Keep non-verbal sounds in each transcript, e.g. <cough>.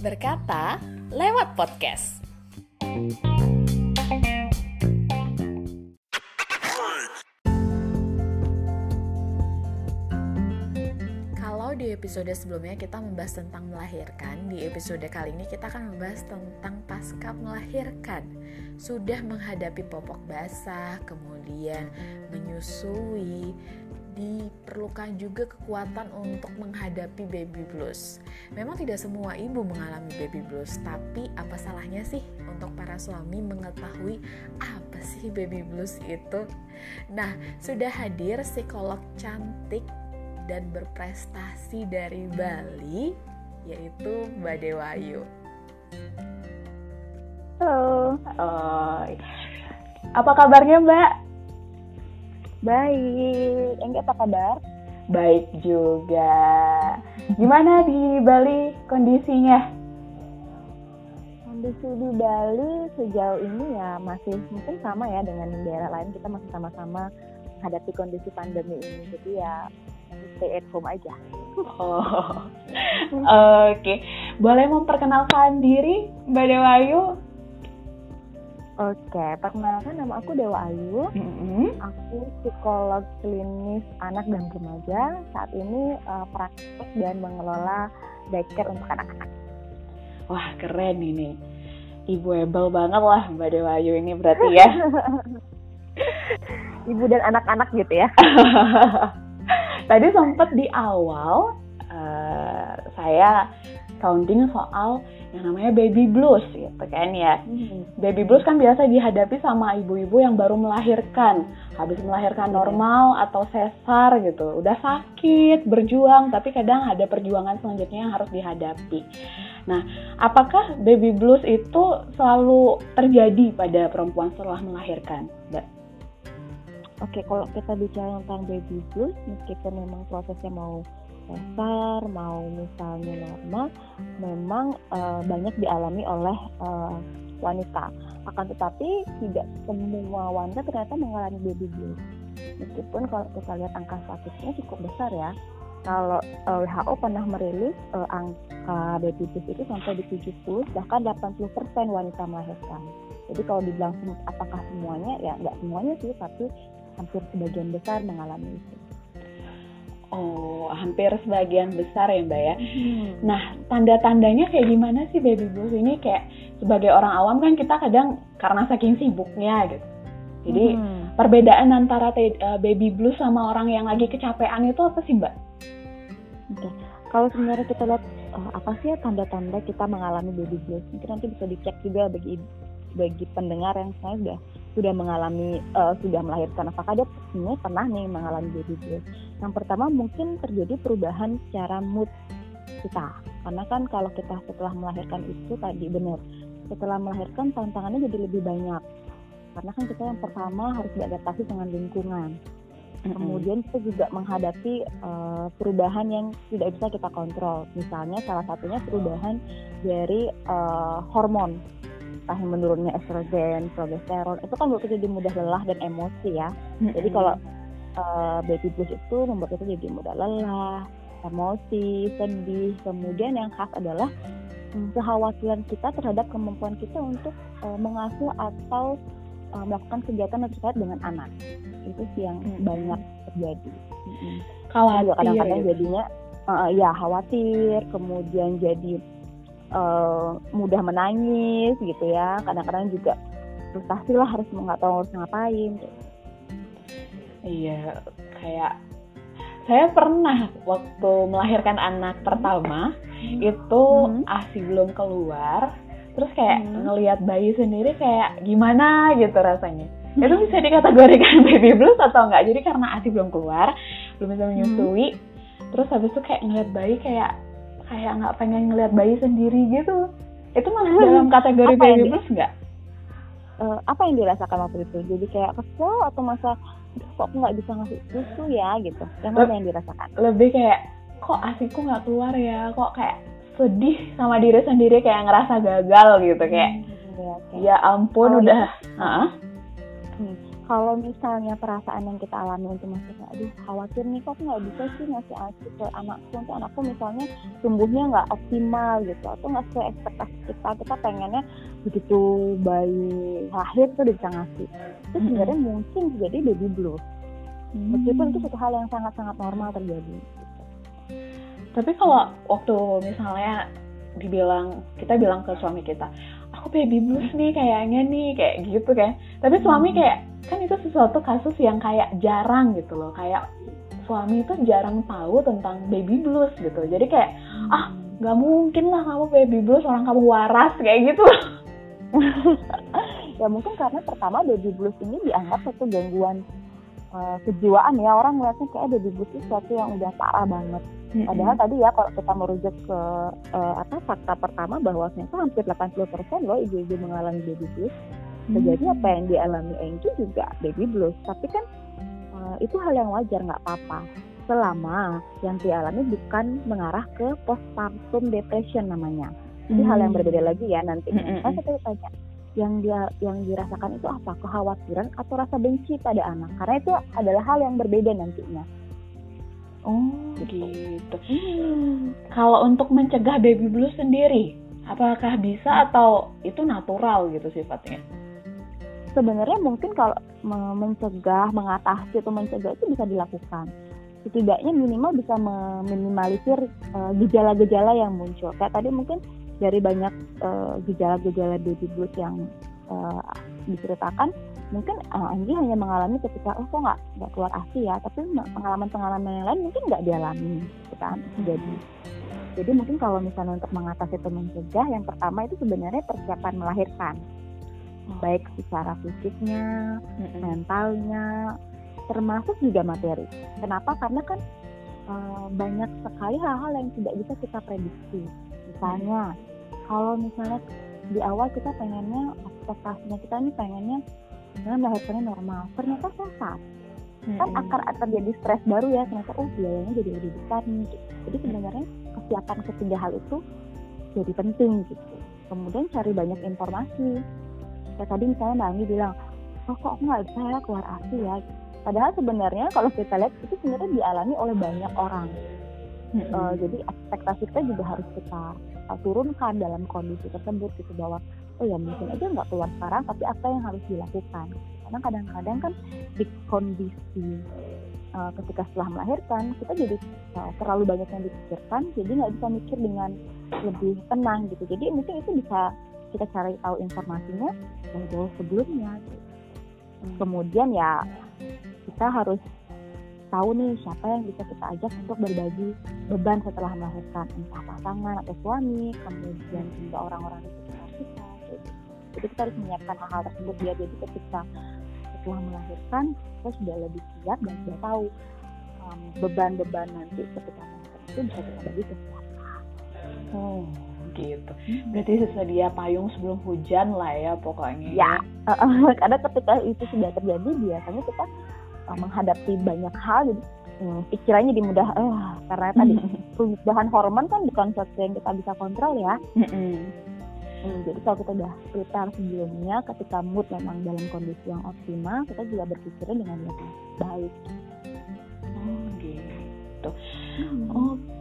Berkata lewat podcast. Di episode sebelumnya kita membahas tentang melahirkan, di episode kali ini kita akan membahas tentang pasca melahirkan. Sudah menghadapi popok basah, kemudian menyusui, diperlukan juga kekuatan untuk menghadapi baby blues. Memang tidak semua ibu mengalami baby blues, tapi apa salahnya sih untuk para suami mengetahui apa sih baby blues itu? Nah, sudah hadir psikolog cantik dan berprestasi dari Bali, yaitu Mbak Dewayu. Halo. Oh, apa kabarnya Mbak? Baik, enggak apa kabar? Baik juga. Gimana di Bali kondisinya? Kondisi di Bali sejauh ini ya masih mungkin sama ya dengan daerah lain kita masih sama-sama menghadapi kondisi pandemi ini. Jadi ya stay at home aja. Oh, <laughs> oke. Okay. Boleh memperkenalkan diri Mbak Dewayu? Oke, perkenalkan nama aku Dewa Ayu. Mm-hmm. Aku psikolog klinis anak dan remaja. Saat ini uh, praktek dan mengelola daycare untuk anak-anak. Wah, keren ini. Ibu ebel banget lah Mbak Dewa Ayu ini berarti ya. <laughs> Ibu dan anak-anak gitu ya. <laughs> Tadi sempat di awal uh, saya sounding soal yang namanya baby blues gitu kan ya. Hmm. Baby blues kan biasa dihadapi sama ibu-ibu yang baru melahirkan, habis melahirkan normal atau sesar gitu. Udah sakit, berjuang, tapi kadang ada perjuangan selanjutnya yang harus dihadapi. Nah, apakah baby blues itu selalu terjadi pada perempuan setelah melahirkan, Mbak? Oke, kalau kita bicara tentang baby blues, meskipun memang prosesnya mau besar mau misalnya normal memang uh, banyak dialami oleh uh, wanita. Akan tetapi tidak semua wanita ternyata mengalami baby blues meskipun kalau kita lihat angka statistiknya cukup besar ya. Kalau uh, eh, WHO pernah merilis uh, angka baby blues itu sampai di 70 bahkan 80% wanita melahirkan. Jadi kalau dibilang apakah semuanya? Ya nggak semuanya sih tapi hampir sebagian besar mengalami itu Oh, hampir sebagian besar ya Mbak ya. Hmm. Nah, tanda-tandanya kayak gimana sih baby blues ini? Kayak sebagai orang awam kan kita kadang karena saking sibuknya gitu. Jadi hmm. perbedaan antara uh, baby blues sama orang yang lagi kecapean itu apa sih Mbak? Oke, okay. kalau sebenarnya kita lihat uh, apa sih ya tanda-tanda kita mengalami baby blues? Mungkin nanti bisa dicek juga bagi bagi pendengar yang saya sudah sudah mengalami uh, sudah melahirkan apakah dia sebenarnya pernah nih mengalami baby blues yang pertama mungkin terjadi perubahan secara mood kita. Karena kan kalau kita setelah melahirkan itu tadi benar setelah melahirkan tantangannya jadi lebih banyak. Karena kan kita yang pertama harus beradaptasi dengan lingkungan. Kemudian kita juga menghadapi uh, perubahan yang tidak bisa kita kontrol. Misalnya salah satunya perubahan dari uh, hormon. Entah yang menurunnya estrogen, progesteron itu kan kita jadi mudah lelah dan emosi ya. Mm-hmm. Jadi kalau uh, baby blues itu membuat kita jadi mudah lelah, emosi, sedih. Kemudian yang khas adalah hmm, kekhawatiran kita terhadap kemampuan kita untuk uh, mengasuh atau uh, melakukan kegiatan yang terkait dengan anak. Itu sih yang mm-hmm. banyak terjadi. Mm-hmm. Khawatir. Kadang-kadang jadinya uh, ya khawatir, kemudian jadi uh, mudah menangis gitu ya kadang-kadang juga frustasi lah harus nggak tahu harus ngapain iya kayak saya pernah waktu melahirkan anak pertama hmm. itu hmm. asi belum keluar terus kayak hmm. ngelihat bayi sendiri kayak gimana gitu rasanya hmm. itu bisa dikategorikan <laughs> baby blues atau enggak jadi karena asi belum keluar belum bisa menyusui hmm. terus habis itu kayak ngeliat bayi kayak kayak nggak pengen ngeliat bayi sendiri gitu itu masuk hmm. dalam kategori apa baby blues nggak uh, apa yang dirasakan waktu itu jadi kayak kesel atau masa kok aku nggak bisa ngasih susu ya gitu. Yang mana yang dirasakan? lebih kayak kok asikku nggak keluar ya? Kok kayak sedih sama diri sendiri kayak ngerasa gagal gitu kayak hmm, ya, ya ampun oh, udah. uh hmm. Kalau misalnya perasaan yang kita alami untuk maksudnya aduh khawatir nih kok nggak bisa sih ngasih asi ke anakku? Nanti anakku misalnya tumbuhnya nggak optimal gitu atau nggak sesuai ekspektasi kita kita pengennya begitu bayi lahir tuh bisa ngasih. Itu sebenarnya mm -hmm. mungkin jadi baby blues. Meskipun itu satu hal yang sangat-sangat normal terjadi. Tapi kalau waktu misalnya dibilang kita bilang ke suami kita aku baby blues nih kayaknya nih kayak gitu kan. Tapi suami kayak kan itu sesuatu kasus yang kayak jarang gitu loh. Kayak suami itu jarang tahu tentang baby blues gitu. Jadi kayak ah nggak mungkin lah kamu baby blues orang kamu waras kayak gitu. <laughs> Ya mungkin karena pertama baby blues ini dianggap satu gangguan uh, kejiwaan ya. Orang melihatnya kayak baby blues itu sesuatu yang udah parah banget. Padahal tadi ya kalau kita merujuk ke uh, apa fakta pertama bahwa ternyata hampir 80% loh ibu-ibu mengalami baby blues. Terjadi apa yang dialami Engki juga baby blues. Tapi kan uh, itu hal yang wajar nggak apa-apa selama yang dialami bukan mengarah ke postpartum depression namanya. Ini hal yang berbeda lagi ya nanti. Mm -hmm. saya tanya, yang dia yang dirasakan itu apa? Kekhawatiran atau rasa benci pada anak? Karena itu adalah hal yang berbeda nantinya. Oh gitu. Hmm. Kalau untuk mencegah baby blues sendiri, apakah bisa atau itu natural gitu sifatnya? Sebenarnya mungkin kalau mencegah, mengatasi atau mencegah itu bisa dilakukan. Setidaknya minimal bisa meminimalisir uh, gejala-gejala yang muncul. Kayak tadi mungkin dari banyak uh, gejala-gejala baby blues yang uh, diceritakan, mungkin uh, Anggi hanya mengalami ketika oh kok nggak keluar asi ya tapi pengalaman-pengalaman yang lain mungkin nggak dialami gitu kan jadi jadi mungkin kalau misalnya untuk mengatasi atau mencegah yang pertama itu sebenarnya persiapan melahirkan baik secara fisiknya mentalnya termasuk juga materi. Kenapa? Karena kan uh, banyak sekali hal-hal yang tidak bisa kita prediksi. Misalnya kalau misalnya di awal kita pengennya ekspektasinya kita ini pengennya misalnya melahirkannya normal. Ternyata sehat hmm. kan akan terjadi stres baru ya ternyata oh biayanya jadi lebih besar nih gitu. jadi sebenarnya kesiapan ketiga hal itu jadi penting gitu. Kemudian cari banyak informasi kayak tadi misalnya Anggi bilang oh kok aku nggak bisa ya keluar asi ya? Padahal sebenarnya kalau kita lihat itu sebenarnya dialami oleh banyak orang. Hmm. uh, jadi ekspektasi kita juga harus kita turunkan dalam kondisi tersebut gitu bahwa oh ya mungkin aja nggak keluar sekarang tapi apa yang harus dilakukan? Karena kadang-kadang kan di kondisi uh, ketika setelah melahirkan kita jadi uh, terlalu banyak yang dipikirkan jadi nggak bisa mikir dengan lebih tenang gitu. Jadi mungkin itu bisa kita cari tahu informasinya yang jauh sebelumnya. Hmm. kemudian ya kita harus tahu nih siapa yang bisa kita ajak untuk berbagi beban setelah melahirkan. Entah pasangan atau suami kemudian juga orang-orang di sekitar kita jadi kita harus menyiapkan hal-hal tersebut biar jadi ketika setelah melahirkan kita sudah lebih siap dan sudah tahu um, beban-beban nanti ketika melahirkan itu bisa kita bagi ke siapa. Oh gitu. Berarti sedia payung sebelum hujan lah ya pokoknya. Ya, uh, <laughs> karena ketika itu sudah terjadi biasanya kita uh, menghadapi banyak hal jadi hmm, pikirannya dimudah uh, karena tadi <laughs> perubahan hormon kan bukan sesuatu yang kita bisa kontrol ya. Hmm, jadi kalau kita udah prepare sebelumnya, ketika mood memang dalam kondisi yang optimal, kita juga berpikirnya dengan lebih baik. Oh gitu.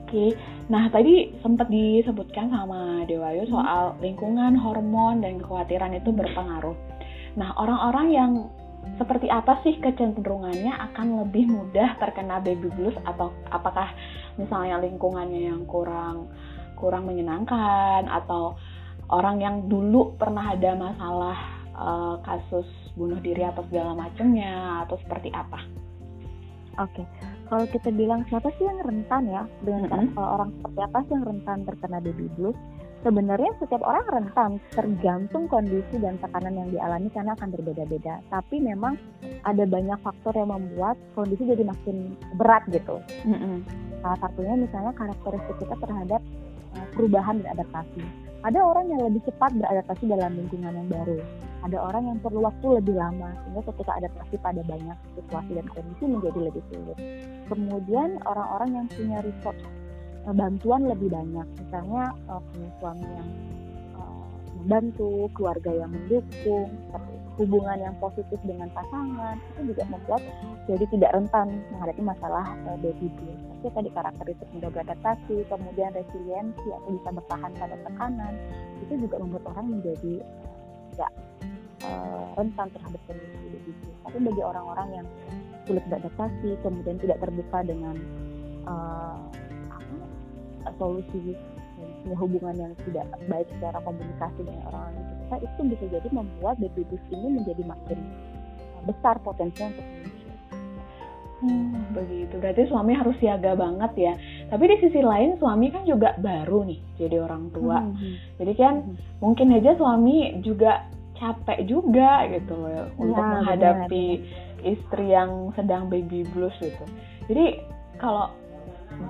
Oke. Okay. Nah tadi sempat disebutkan sama Dewayu hmm. soal lingkungan, hormon, dan kekhawatiran itu berpengaruh. Nah orang-orang yang seperti apa sih kecenderungannya akan lebih mudah terkena baby blues atau apakah misalnya lingkungannya yang kurang kurang menyenangkan atau orang yang dulu pernah ada masalah uh, kasus bunuh diri atau segala macamnya atau seperti apa? Oke, okay. Kalau kita bilang siapa sih yang rentan ya dengan mm -hmm. orang seperti apa sih yang rentan terkena baby blues? Sebenarnya setiap orang rentan tergantung kondisi dan tekanan yang dialami karena akan berbeda-beda. Tapi memang ada banyak faktor yang membuat kondisi jadi makin berat gitu. Mm -hmm. Salah satunya misalnya karakteristik kita terhadap uh, perubahan dan adaptasi ada orang yang lebih cepat beradaptasi dalam lingkungan yang baru. Ada orang yang perlu waktu lebih lama, sehingga ketika adaptasi pada banyak situasi dan kondisi menjadi lebih sulit. Kemudian orang-orang yang punya resource eh, bantuan lebih banyak, misalnya uh, punya suami yang uh, membantu, keluarga yang mendukung, hubungan yang positif dengan pasangan itu juga membuat jadi tidak rentan menghadapi masalah uh, baby blues. Tapi tadi karakteristik mudah beradaptasi, kemudian resiliensi atau bisa bertahan pada tekanan itu juga membuat orang menjadi tidak rentan terhadap kondisi blues. Tapi bagi orang-orang yang sulit beradaptasi, kemudian tidak terbuka dengan uh, apa, solusi punya hubungan yang tidak baik secara komunikasi dengan orang lain kita itu bisa jadi membuat baby ini menjadi makin besar potensinya untuk muncul. Hmm, begitu. Berarti suami harus siaga banget ya. Tapi di sisi lain suami kan juga baru nih jadi orang tua. Hmm. hmm. Jadi kan hmm. mungkin aja suami juga capek juga gitu loh ya, untuk menghadapi benar. istri yang sedang baby blues gitu. Jadi kalau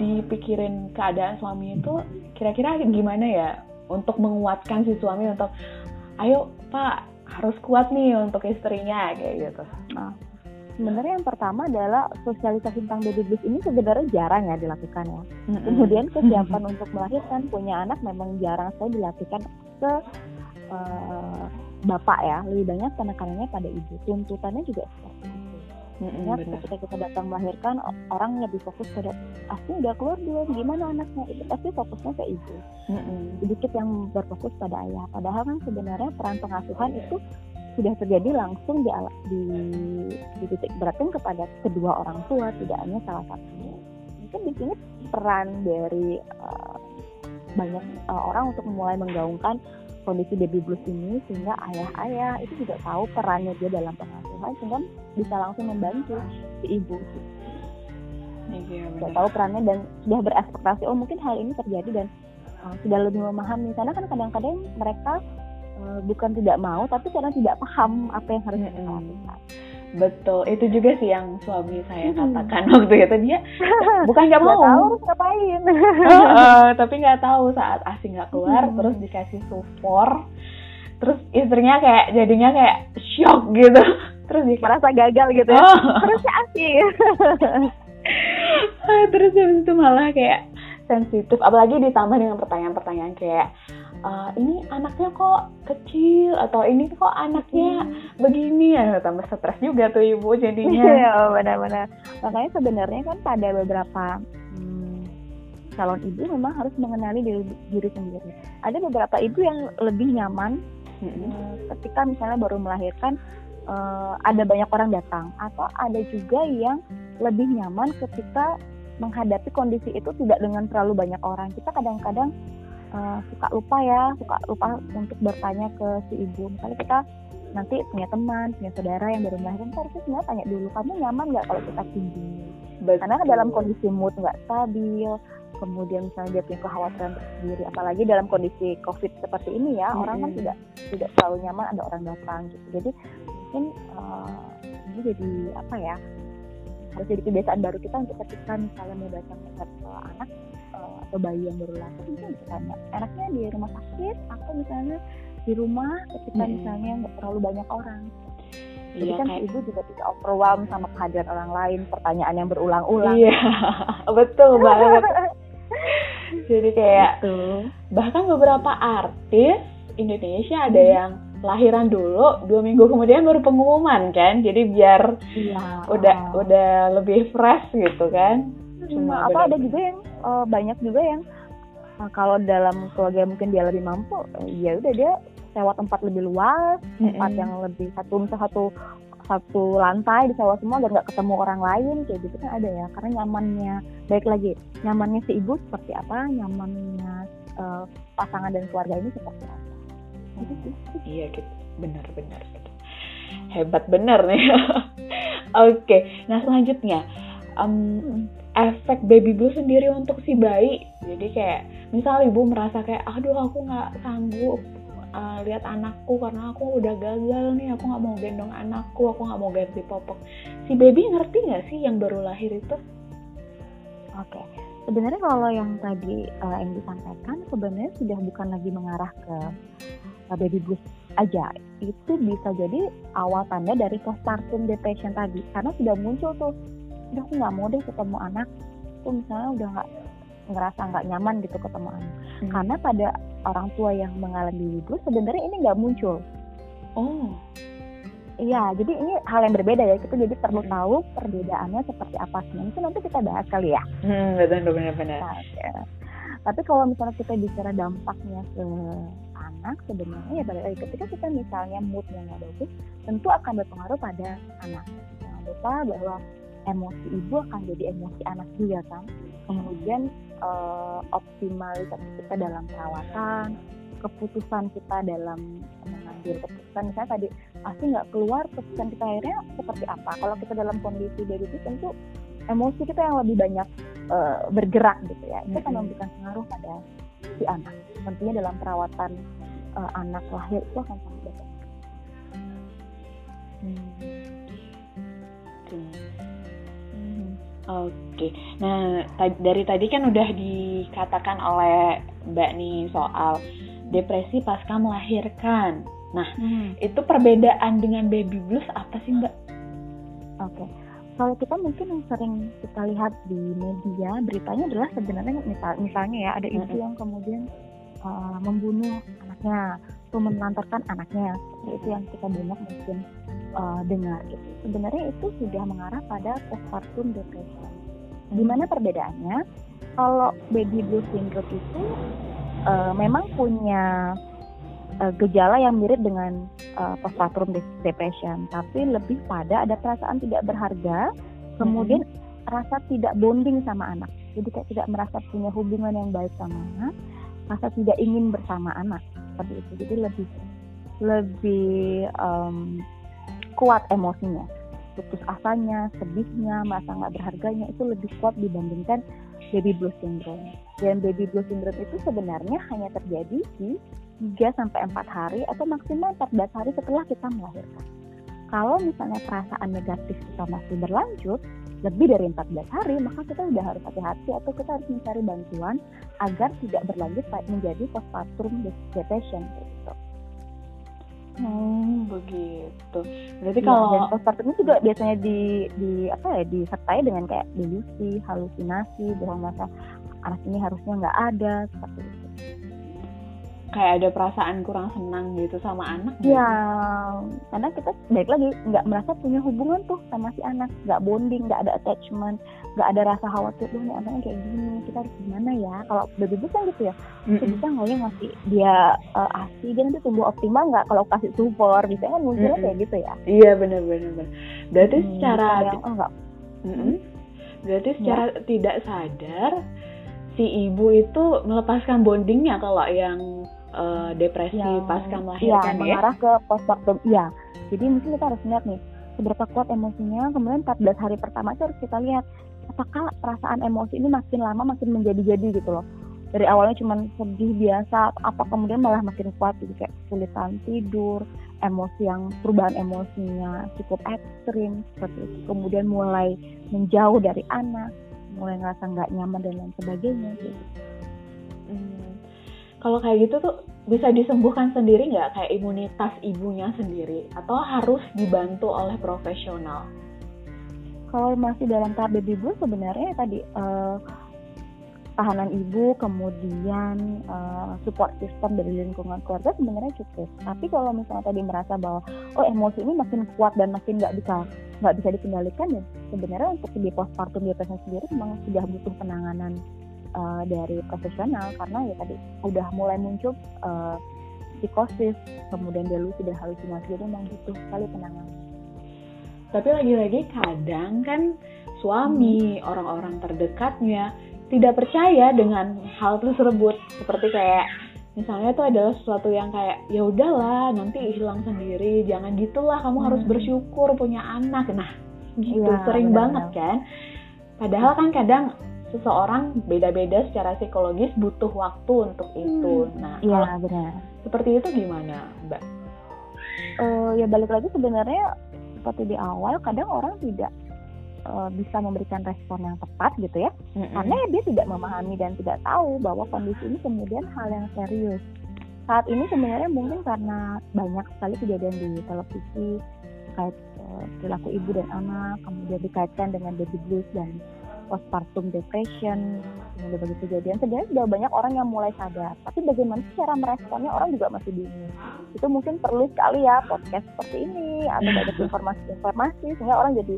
dipikirin keadaan suami itu kira-kira gimana ya untuk menguatkan si suami untuk ayo pak harus kuat nih untuk istrinya kayak gitu. Nah, sebenarnya yang pertama adalah sosialisasi tentang baby blues ini sebenarnya jarang ya dilakukan ya. Mm-hmm. Kemudian kesiapan <laughs> untuk melahirkan punya anak memang jarang saya dilakukan ke uh, bapak ya. Lebih banyak penekanannya pada ibu. Tuntutannya juga seperti itu mm-hmm, ketika kita datang melahirkan orang lebih fokus pada pasti udah keluar belum gimana anaknya itu pasti fokusnya ke ibu mm-hmm. sedikit yang berfokus pada ayah padahal kan sebenarnya peran pengasuhan itu sudah terjadi langsung di, di, di titik beratkan kepada kedua orang tua tidak hanya salah satunya mungkin di sini peran dari uh, banyak uh, orang untuk mulai menggaungkan kondisi baby blues ini sehingga ayah-ayah itu juga tahu perannya dia dalam pengasuhan sehingga bisa langsung membantu si ibu. Iya, sudah tahu perannya dan sudah berekspektasi oh mungkin hal ini terjadi dan uh, sudah lebih memahami. Karena kan kadang-kadang mereka uh, bukan tidak mau tapi karena tidak paham apa yang harus mereka lakukan Betul, itu juga sih yang suami saya hmm. katakan <laughs> waktu itu dia <laughs> bukan nggak mau, tahu ngapain, uh, <laughs> uh, tapi nggak tahu saat asi nggak keluar, hmm. terus dikasih support, terus istrinya kayak jadinya kayak shock gitu, terus dia merasa gagal gitu ya, oh. harusnya asi, terus habis itu malah kayak sensitif, apalagi ditambah dengan pertanyaan-pertanyaan kayak uh, ini anaknya kok kecil atau ini kok anaknya hmm. begini. Ya tambah stres juga tuh ibu jadinya. <laughs> Iya benar-benar. Makanya sebenarnya kan pada beberapa hmm, calon ibu memang harus mengenali diri, diri sendiri. Ada beberapa ibu yang lebih nyaman hmm. Ketika misalnya baru melahirkan uh, ada banyak orang datang. Atau ada juga yang lebih nyaman ketika menghadapi kondisi itu tidak dengan terlalu banyak orang. Kita kadang-kadang uh, suka lupa ya suka lupa untuk bertanya ke si ibu. Misalnya kita nanti punya teman punya saudara yang baru melahirkan harusnya sebenarnya tanya dulu kamu nyaman nggak kalau kita kunjungi karena dalam kondisi mood nggak stabil kemudian misalnya dia punya kekhawatiran tersendiri apalagi dalam kondisi covid seperti ini ya hmm. orang kan tidak tidak selalu nyaman ada orang datang gitu. Jadi mungkin uh, ini jadi apa ya harus jadi kebiasaan baru kita untuk ketika misalnya mau datang ke anak atau bayi yang baru lahir mungkin bisa tanya enaknya di rumah sakit atau misalnya di rumah ketika hmm. misalnya nggak terlalu banyak orang jadi iya, kan kayak... ibu juga tidak overwhelm sama kehadiran orang lain pertanyaan yang berulang-ulang iya <laughs> betul banget <laughs> jadi kayak Betul. bahkan beberapa artis Indonesia ada hmm. yang lahiran dulu dua minggu kemudian baru pengumuman kan jadi biar iya. udah udah lebih fresh gitu kan cuma apa ada juga yang uh, banyak juga yang uh, kalau dalam keluarga mungkin dia lebih mampu ya udah dia sewa tempat lebih luas tempat yang lebih satu satu satu lantai disewa semua agar nggak ketemu orang lain kayak gitu kan ada ya. Karena nyamannya baik lagi nyamannya si ibu seperti apa nyamannya uh, pasangan dan keluarga ini seperti apa. Gitu sih. Iya gitu. Benar-benar gitu. hebat benar nih. <laughs> Oke okay. nah selanjutnya um, efek baby blue sendiri untuk si bayi. Jadi kayak misal ibu merasa kayak aduh aku nggak sanggup uh, lihat anakku karena aku udah gagal nih aku nggak mau gendong anakku aku nggak mau ganti popok. Si baby ngerti nggak sih yang baru lahir itu? Oke okay. sebenarnya kalau yang tadi uh, yang disampaikan sebenarnya sudah bukan lagi mengarah ke uh, baby blues aja. Itu bisa jadi awal tanda dari postpartum depression tadi karena sudah muncul tuh udah aku nggak mau deh ketemu anak tuh misalnya udah nggak ngerasa nggak nyaman gitu ketemu anak hmm. karena pada orang tua yang mengalami wibru sebenarnya ini nggak muncul oh Iya, jadi ini hal yang berbeda ya. Kita jadi perlu tahu perbedaannya seperti apa sih. Mungkin nanti kita bahas kali ya. Hmm, betul benar-benar. Nah, ya. Tapi kalau misalnya kita bicara dampaknya ke anak sebenarnya ya balik lagi ketika kita misalnya mood yang nggak bagus tentu akan berpengaruh pada anak jangan lupa bahwa emosi ibu akan jadi emosi anak juga kan kemudian uh, optimalisasi kita dalam perawatan keputusan kita dalam mengambil keputusan misalnya tadi pasti nggak keluar keputusan kita akhirnya seperti apa kalau kita dalam kondisi dari itu tentu emosi kita yang lebih banyak uh, bergerak gitu ya itu akan memberikan pengaruh pada si anak tentunya dalam perawatan uh, anak lahir itu akan sangat berpengaruh. Hmm. Hmm. Oke, okay. nah dari tadi kan udah dikatakan oleh Mbak nih soal depresi pasca melahirkan. Nah, hmm. itu perbedaan dengan baby blues apa sih Mbak? Oke, okay. kalau kita mungkin yang sering kita lihat di media beritanya adalah sebenarnya misal, misalnya ya ada ibu hmm. yang kemudian uh, membunuh anaknya atau menelantarkan anaknya itu yang kita banyak mungkin uh, dengar gitu. Sebenarnya itu sudah mengarah pada postpartum depression. Di mana perbedaannya? Kalau baby blues syndrome itu uh, memang punya uh, gejala yang mirip dengan uh, postpartum depression, tapi lebih pada ada perasaan tidak berharga, kemudian hmm. rasa tidak bonding sama anak. Jadi kayak tidak merasa punya hubungan yang baik sama anak, rasa tidak ingin bersama anak seperti itu. Jadi lebih lebih um, kuat emosinya putus asanya, sedihnya, merasa nggak berharganya itu lebih kuat dibandingkan baby blues syndrome. Dan baby blues syndrome itu sebenarnya hanya terjadi di 3 sampai 4 hari atau maksimal 14 hari setelah kita melahirkan. Kalau misalnya perasaan negatif kita masih berlanjut lebih dari 14 hari, maka kita sudah harus hati-hati atau kita harus mencari bantuan agar tidak berlanjut menjadi postpartum depression. Hmm, begitu. Berarti ya, kalau postpartum ini juga biasanya di di apa ya disertai dengan kayak delusi, halusinasi bahwa masa anak ini harusnya nggak ada seperti itu kayak ada perasaan kurang senang gitu sama anak ya karena kita baik lagi nggak merasa punya hubungan tuh sama si anak. Nggak bonding nggak ada attachment nggak ada rasa khawatir tuh nih anaknya kayak gini kita harus gimana ya? Kalau baby blues kan gitu ya. Mm -hmm. bisa nggak ya ngasih dia uh, asi dia nanti tumbuh optimal nggak? Kalau kasih support bisa kan munculnya mm -hmm. kayak gitu ya. Iya benar benar benar. Berarti hmm, secara yang, oh, enggak mm -hmm. berarti secara ya. tidak sadar si ibu itu melepaskan bondingnya kalau yang uh, depresi yang, pasca melahirkan ya, mengarah ke postpartum. Iya jadi mungkin kita harus lihat nih seberapa kuat emosinya. Kemudian 14 hari pertama itu harus kita lihat apakah perasaan emosi ini makin lama makin menjadi-jadi gitu loh. Dari awalnya cuma sedih biasa apa kemudian malah makin kuat jadi kayak kesulitan tidur emosi yang perubahan emosinya cukup ekstrim seperti itu. Kemudian mulai menjauh dari anak mulai ngerasa nggak nyaman dan lain sebagainya gitu. Kalau kayak gitu tuh bisa disembuhkan sendiri nggak kayak imunitas ibunya sendiri atau harus dibantu oleh profesional? Kalau masih dalam tahap baby blues sebenarnya tadi uh, tahanan ibu kemudian uh, support system dari lingkungan keluarga sebenarnya cukup. Tapi kalau misalnya tadi merasa bahwa oh emosi ini makin kuat dan makin nggak bisa nggak bisa dikendalikan ya sebenarnya untuk di postpartum depression sendiri memang sudah butuh penanganan uh, dari profesional karena ya tadi udah mulai muncul uh, psikosis kemudian delusi dan halusinasi jadi memang butuh sekali penanganan tapi lagi-lagi kadang kan suami hmm. orang-orang terdekatnya tidak percaya dengan hal tersebut seperti kayak misalnya itu adalah sesuatu yang kayak ya udahlah nanti hilang sendiri jangan gitulah kamu hmm. harus bersyukur punya anak nah gitu ya, sering -bener. banget kan padahal kan kadang seseorang beda-beda secara psikologis butuh waktu untuk itu. Hmm. Nah, iya benar. Seperti itu gimana, Mbak? Uh, ya balik lagi sebenarnya seperti di awal kadang orang tidak uh, bisa memberikan respon yang tepat gitu ya, mm-hmm. karena dia tidak memahami dan tidak tahu bahwa kondisi ini kemudian hal yang serius. Saat ini sebenarnya mungkin karena banyak sekali kejadian di televisi terkait uh, perilaku ibu dan anak, kemudian dikaitkan dengan baby blues dan postpartum depression, kemudian begitu kejadian sebenarnya sudah banyak orang yang mulai sadar. Tapi bagaimana cara meresponnya orang juga masih bingung. Itu mungkin perlu sekali ya podcast seperti ini atau banyak <laughs> informasi-informasi sehingga orang jadi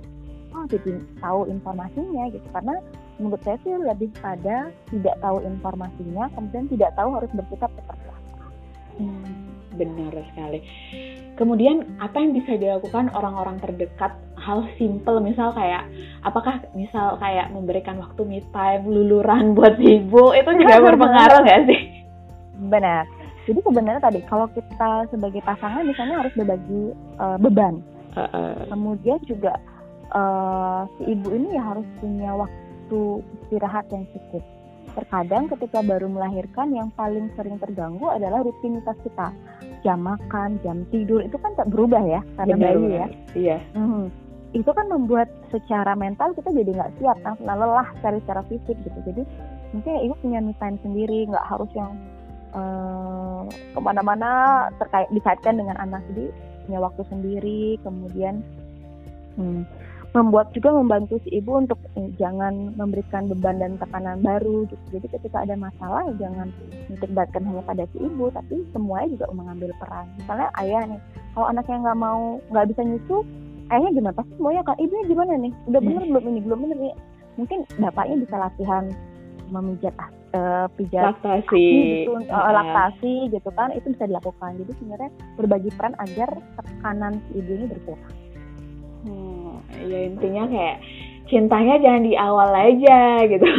oh jadi tahu informasinya gitu karena menurut saya sih lebih pada tidak tahu informasinya kemudian tidak tahu harus bersikap seperti apa. Hmm, benar sekali. Kemudian apa yang bisa dilakukan orang-orang terdekat hal simple misal kayak apakah misal kayak memberikan waktu me time luluran <laughs> buat ibu itu juga berpengaruh nggak sih? Benar. Jadi sebenarnya tadi kalau kita sebagai pasangan misalnya harus berbagi uh, beban. Uh, uh. Kemudian juga uh, si ibu ini ya harus punya waktu istirahat yang cukup Terkadang ketika baru melahirkan yang paling sering terganggu adalah rutinitas kita. Jam makan, jam tidur itu kan tak berubah ya karena Benar, bayi ya. Iya. Hmm. Itu kan membuat secara mental kita jadi nggak siap, nah, lelah secara secara fisik gitu. Jadi mungkin ibu punya me sendiri, nggak harus yang uh, ke mana-mana terkait dikaitkan dengan anak. Jadi punya waktu sendiri, kemudian hmm, membuat juga membantu si ibu untuk eh, jangan memberikan beban dan tekanan baru gitu. Jadi ketika ada masalah ya jangan mentinggalkan hanya pada si ibu, tapi semuanya juga mengambil peran. Misalnya ayah nih, kalau anaknya nggak mau nggak bisa nyusu, ayahnya gimana? Pasti semuanya kan ibunya gimana nih? Udah bener belum ini belum bener nih? Mungkin bapaknya bisa latihan memijat uh, pijat laktasi gitu, uh, laktasi gitu kan itu bisa dilakukan. Jadi sebenarnya berbagi peran agar tekanan si ibu ini berkurang. Hmm, ya intinya kayak cintanya jangan di awal aja gitu. <laughs>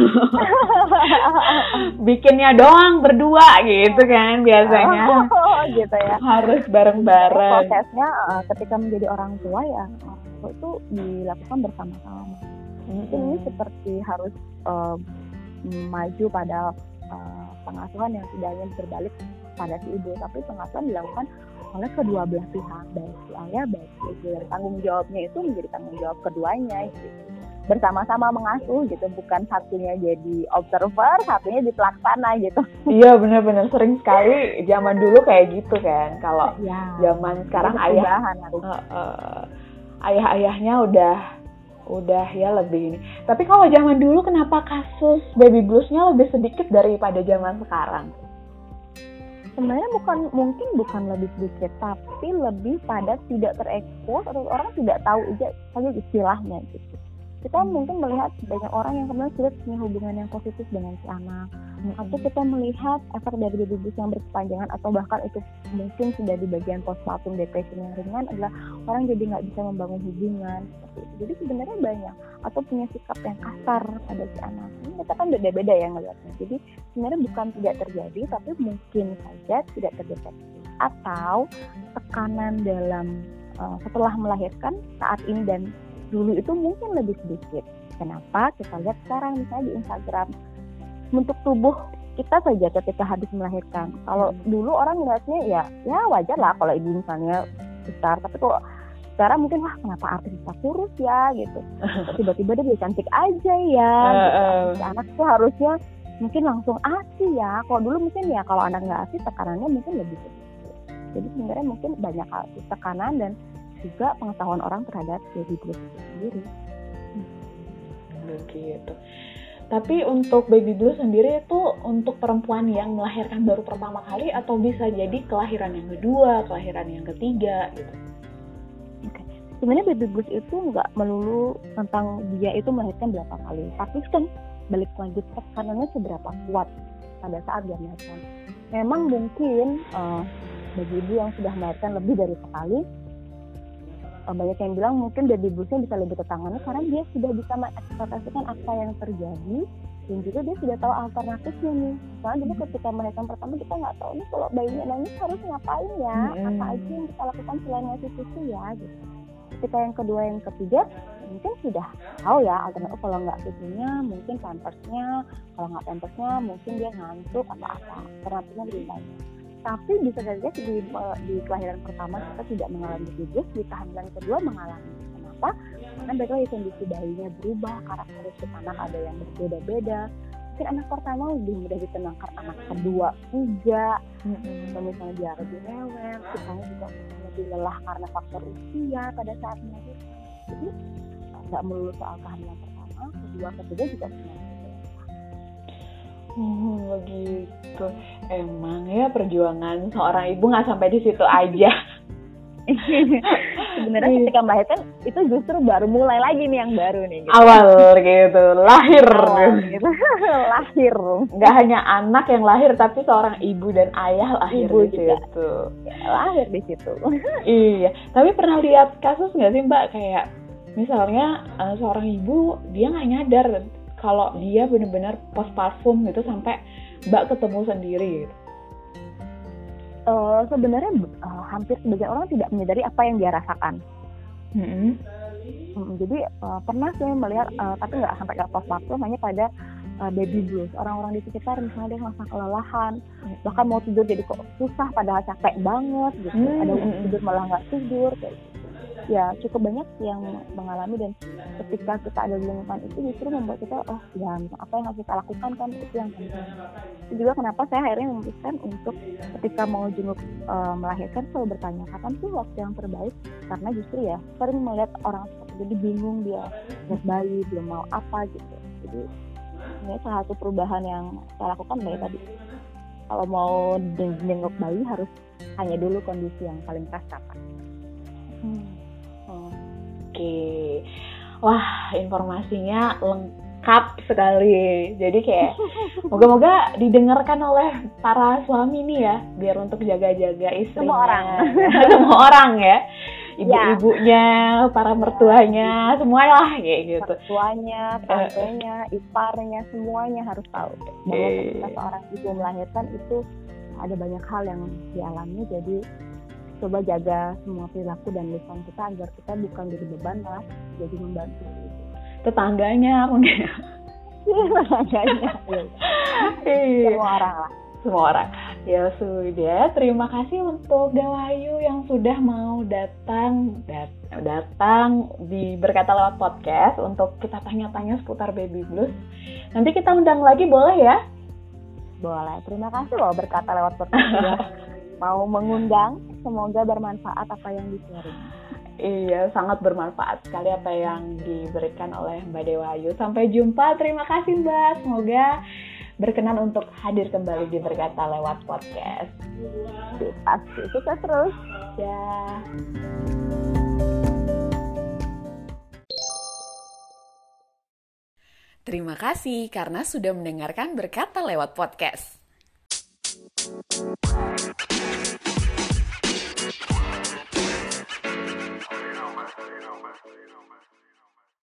Bikinnya doang berdua gitu kan biasanya. <laughs> Gitu ya. Harus bareng-bareng. Prosesnya uh, ketika menjadi orang tua ya itu dilakukan bersama-sama. Mm -hmm. Ini seperti harus uh, maju pada uh, pengasuhan yang tidak hanya berbalik pada si ibu, tapi pengasuhan dilakukan oleh kedua belah pihak baik si ayah baik si ibu dan tanggung jawabnya itu menjadi tanggung jawab keduanya gitu bersama-sama mengasuh gitu bukan satunya jadi observer satunya di pelaksana gitu. Iya benar-benar sering sekali zaman dulu kayak gitu kan. Kalau ya, zaman sekarang ayah uh, uh, ayah-ayahnya udah udah ya lebih ini. Tapi kalau zaman dulu kenapa kasus baby bluesnya lebih sedikit daripada zaman sekarang? Sebenarnya bukan mungkin bukan lebih sedikit tapi lebih pada tidak terekspos atau orang tidak tahu aja saja istilahnya gitu kita mungkin melihat banyak orang yang kemudian sudah punya hubungan yang positif dengan si anak. Hmm. atau kita melihat efek dari baby blues yang berkepanjangan atau bahkan itu mungkin sudah di bagian postpartum depression yang ringan adalah orang jadi nggak bisa membangun hubungan seperti itu. Jadi sebenarnya banyak. Atau punya sikap yang kasar pada si anak. Ini kita kan beda-beda ya ngelihatnya. Jadi sebenarnya bukan tidak terjadi tapi mungkin saja tidak terdeteksi. Atau tekanan dalam uh, setelah melahirkan saat ini dan dulu itu mungkin lebih sedikit. Kenapa? Kita lihat sekarang misalnya di Instagram bentuk tubuh kita saja ketika habis melahirkan. Kalau hmm. dulu orang melihatnya ya ya wajar lah kalau ibu misalnya besar, tapi kok sekarang mungkin wah kenapa artis bisa kurus ya gitu. <laughs> Tiba-tiba dia cantik aja ya. Gitu. anak tuh harusnya mungkin langsung asi ya. Kalau dulu mungkin ya kalau anak nggak asi tekanannya mungkin lebih sedikit. Jadi sebenarnya mungkin banyak hal tekanan dan juga pengetahuan orang terhadap baby blues itu sendiri. Begitu. Tapi untuk baby blues sendiri itu untuk perempuan yang melahirkan baru pertama kali atau bisa jadi kelahiran yang kedua, kelahiran yang ketiga gitu. Oke. Sebenarnya baby blues itu nggak melulu tentang dia itu melahirkan berapa kali, tapi kan balik lagi tekanannya seberapa kuat pada saat dia melahirkan. Memang mungkin uh, bagi ibu yang sudah melahirkan lebih dari sekali Eh, banyak yang bilang mungkin baby bluesnya bisa lebih tertangani karena dia sudah bisa mengekspresikan apa yang terjadi dan juga dia sudah tahu alternatifnya nih. Soalnya dulu ketika melahirkan pertama kita nggak tahu nih kalau bayinya nangis harus ngapain ya? Hmm. apa aja yang kita lakukan selain ngasih susu ya gitu. Ketika yang kedua yang ketiga mungkin sudah tahu ya alternatif kalau nggak susunya mungkin pampersnya kalau nggak pampersnya mungkin dia ngantuk atau apa alternatifnya lebih banyak tapi bisa saja di, di kelahiran pertama kita tidak mengalami gugus di kehamilan kedua mengalami. Kenapa? Karena baiklah kondisi bayinya berubah karakteristik anak ada yang berbeda-beda. Mungkin anak pertama lebih mudah ditenangkan anak kedua enggak mm-hmm. misalnya dia lebih rewel kita juga lebih lelah karena faktor usia pada saat melahirkan. Jadi nggak melulu soal kehamilan pertama kedua ketiga juga punya Oh begitu. Emang ya perjuangan seorang ibu nggak sampai di situ aja. <laughs> sebenarnya Iya. ketika melahirkan itu justru baru mulai lagi nih yang baru nih gitu. Awal gitu, lahir. Awal gitu. <laughs> lahir Nggak hanya anak yang lahir, tapi seorang ibu dan ayah lahir Ibu di juga. situ. lahir di situ <laughs> Iya, tapi pernah lihat kasus nggak sih Mbak kayak misalnya eh, seorang ibu dia nggak nyadar kalau dia benar-benar postpartum gitu sampai Mbak ketemu sendiri. Gitu. Eh, sebenarnya eh, hampir sebagian orang tidak menyadari apa yang dia rasakan Mm-mm. Mm, jadi eh, pernah sih melihat eh, tapi nggak sampai ke postpartum hanya pada eh, baby blues orang-orang di sekitar misalnya dia merasa kelelahan bahkan mau tidur jadi kok susah padahal capek banget gitu Hmm, ada hmm, yang hmm. tidur malah nggak tidur kayak gitu. Ya cukup banyak yang mengalami dan ketika kita ada di lingkungan itu justru membuat kita oh ya apa yang harus kita lakukan kan? Itu yang penting. Itu juga kenapa saya akhirnya memutuskan untuk ketika mau jenguk eh, melahirkan selalu bertanya kapan sih waktu yang terbaik? Karena justru ya sering melihat orang jadi bingung dia lihat bayi belum mau apa gitu. Jadi ini salah satu perubahan yang saya lakukan dari tadi. Kalau mau jeng- jenguk bayi harus hanya dulu kondisi yang paling pas kapan Oke, wah informasinya lengkap sekali. Jadi kayak <laughs> moga-moga didengarkan oleh para suami nih ya, biar untuk jaga-jaga istrinya. Semua orang. <laughs> Semua orang ya. Ibu-ibunya, para mertuanya, semuanya lah kayak gitu. tuanya, tantenya, iparnya, semuanya harus tahu bahwa Oke. ketika seorang ibu melahirkan itu ada banyak hal yang dialami jadi coba jaga semua perilaku dan lisan kita agar kita bukan jadi beban malah jadi membantu Tetangganya mungkin. Makanya, <laughs> Iya. semua orang lah semua orang. Ya sudah, terima kasih untuk Dawayu yang sudah mau datang dat- datang di berkata lewat podcast untuk kita tanya-tanya seputar baby blues. Nanti kita undang lagi boleh ya? boleh terima kasih loh berkata lewat podcast ya. <laughs> mau mengundang semoga bermanfaat apa yang di sharing Iya, sangat bermanfaat sekali apa yang diberikan oleh Mbak Dewayu. Sampai jumpa, terima kasih Mbak. Semoga berkenan untuk hadir kembali di berkata lewat podcast. pasti sukses terus Ya. Terima kasih karena sudah mendengarkan berkata lewat podcast.